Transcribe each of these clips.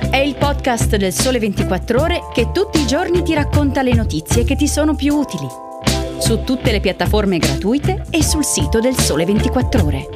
È il podcast del Sole 24 Ore che tutti i giorni ti racconta le notizie che ti sono più utili. Su tutte le piattaforme gratuite e sul sito del Sole 24 Ore.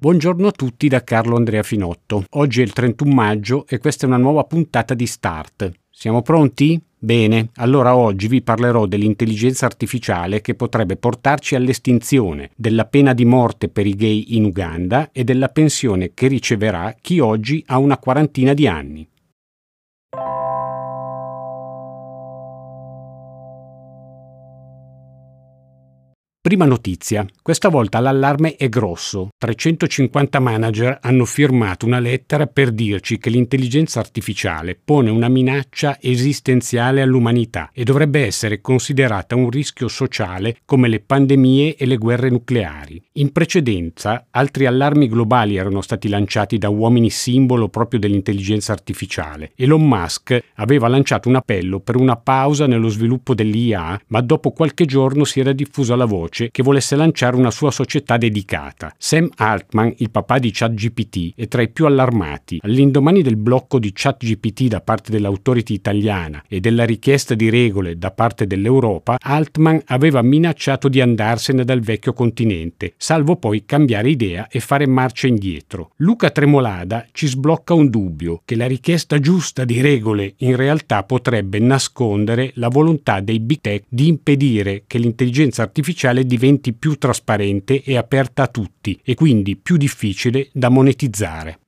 Buongiorno a tutti da Carlo Andrea Finotto. Oggi è il 31 maggio e questa è una nuova puntata di Start. Siamo pronti? Bene, allora oggi vi parlerò dell'intelligenza artificiale che potrebbe portarci all'estinzione, della pena di morte per i gay in Uganda e della pensione che riceverà chi oggi ha una quarantina di anni. Prima notizia. Questa volta l'allarme è grosso. 350 manager hanno firmato una lettera per dirci che l'intelligenza artificiale pone una minaccia esistenziale all'umanità e dovrebbe essere considerata un rischio sociale come le pandemie e le guerre nucleari. In precedenza, altri allarmi globali erano stati lanciati da uomini simbolo proprio dell'intelligenza artificiale. Elon Musk aveva lanciato un appello per una pausa nello sviluppo dell'IA, ma dopo qualche giorno si era diffusa la voce voce che volesse lanciare una sua società dedicata. Sam Altman, il papà di ChatGPT, è tra i più allarmati. All'indomani del blocco di ChatGPT da parte dell'autority italiana e della richiesta di regole da parte dell'Europa, Altman aveva minacciato di andarsene dal vecchio continente, salvo poi cambiare idea e fare marcia indietro. Luca Tremolada ci sblocca un dubbio, che la richiesta giusta di regole in realtà potrebbe nascondere la volontà dei big tech di impedire che l'intelligenza artificiale digitale diventi più trasparente e aperta a tutti e quindi più difficile da monetizzare.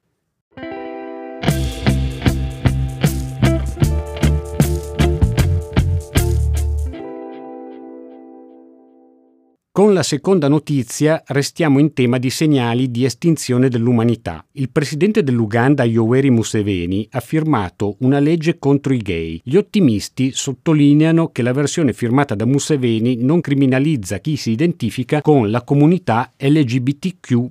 Con la seconda notizia restiamo in tema di segnali di estinzione dell'umanità. Il presidente dell'Uganda Yoweri Museveni ha firmato una legge contro i gay. Gli ottimisti sottolineano che la versione firmata da Museveni non criminalizza chi si identifica con la comunità LGBTQ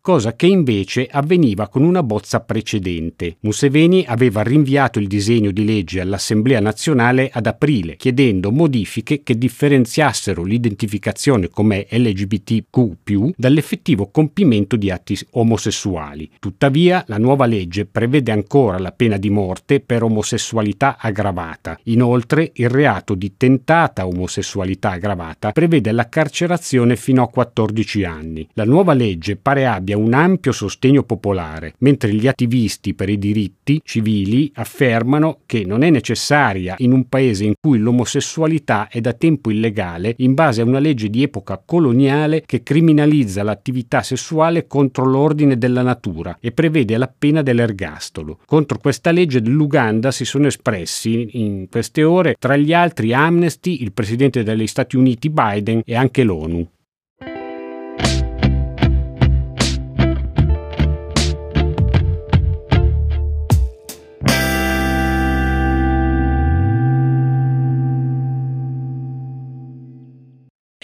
cosa che invece avveniva con una bozza precedente. Museveni aveva rinviato il disegno di legge all'Assemblea nazionale ad aprile, chiedendo modifiche che differenziassero l'identificazione come LGBTQ dall'effettivo compimento di atti omosessuali. Tuttavia, la nuova legge prevede ancora la pena di morte per omosessualità aggravata. Inoltre, il reato di tentata omosessualità aggravata prevede la carcerazione fino a 14 anni. La nuova legge legge pare abbia un ampio sostegno popolare, mentre gli attivisti per i diritti civili affermano che non è necessaria in un paese in cui l'omosessualità è da tempo illegale in base a una legge di epoca coloniale che criminalizza l'attività sessuale contro l'ordine della natura e prevede la pena dell'ergastolo. Contro questa legge dell'Uganda si sono espressi in queste ore tra gli altri Amnesty, il presidente degli Stati Uniti Biden e anche l'ONU.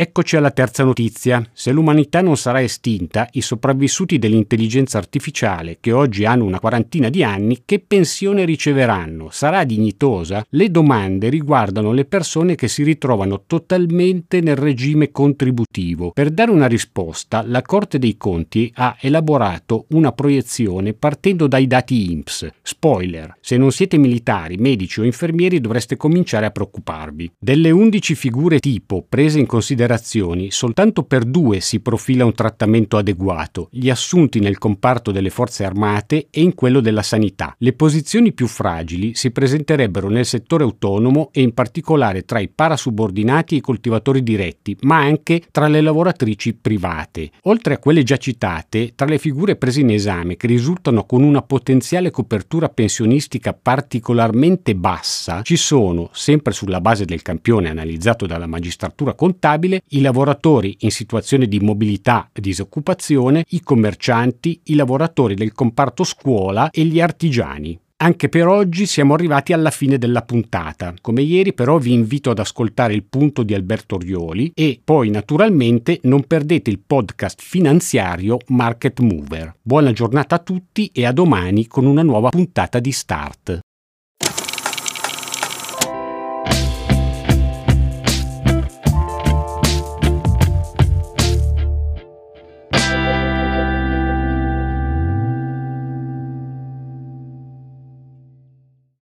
Eccoci alla terza notizia. Se l'umanità non sarà estinta, i sopravvissuti dell'intelligenza artificiale, che oggi hanno una quarantina di anni, che pensione riceveranno? Sarà dignitosa? Le domande riguardano le persone che si ritrovano totalmente nel regime contributivo. Per dare una risposta, la Corte dei Conti ha elaborato una proiezione partendo dai dati INPS. Spoiler, se non siete militari, medici o infermieri dovreste cominciare a preoccuparvi. Delle 11 figure tipo prese in considerazione considerazioni, soltanto per due si profila un trattamento adeguato, gli assunti nel comparto delle forze armate e in quello della sanità. Le posizioni più fragili si presenterebbero nel settore autonomo e in particolare tra i parasubordinati e i coltivatori diretti, ma anche tra le lavoratrici private. Oltre a quelle già citate, tra le figure prese in esame che risultano con una potenziale copertura pensionistica particolarmente bassa, ci sono, sempre sulla base del campione analizzato dalla magistratura contabile, i lavoratori in situazione di mobilità e disoccupazione, i commercianti, i lavoratori del comparto scuola e gli artigiani. Anche per oggi siamo arrivati alla fine della puntata. Come ieri però vi invito ad ascoltare il punto di Alberto Rioli e poi naturalmente non perdete il podcast finanziario Market Mover. Buona giornata a tutti e a domani con una nuova puntata di Start.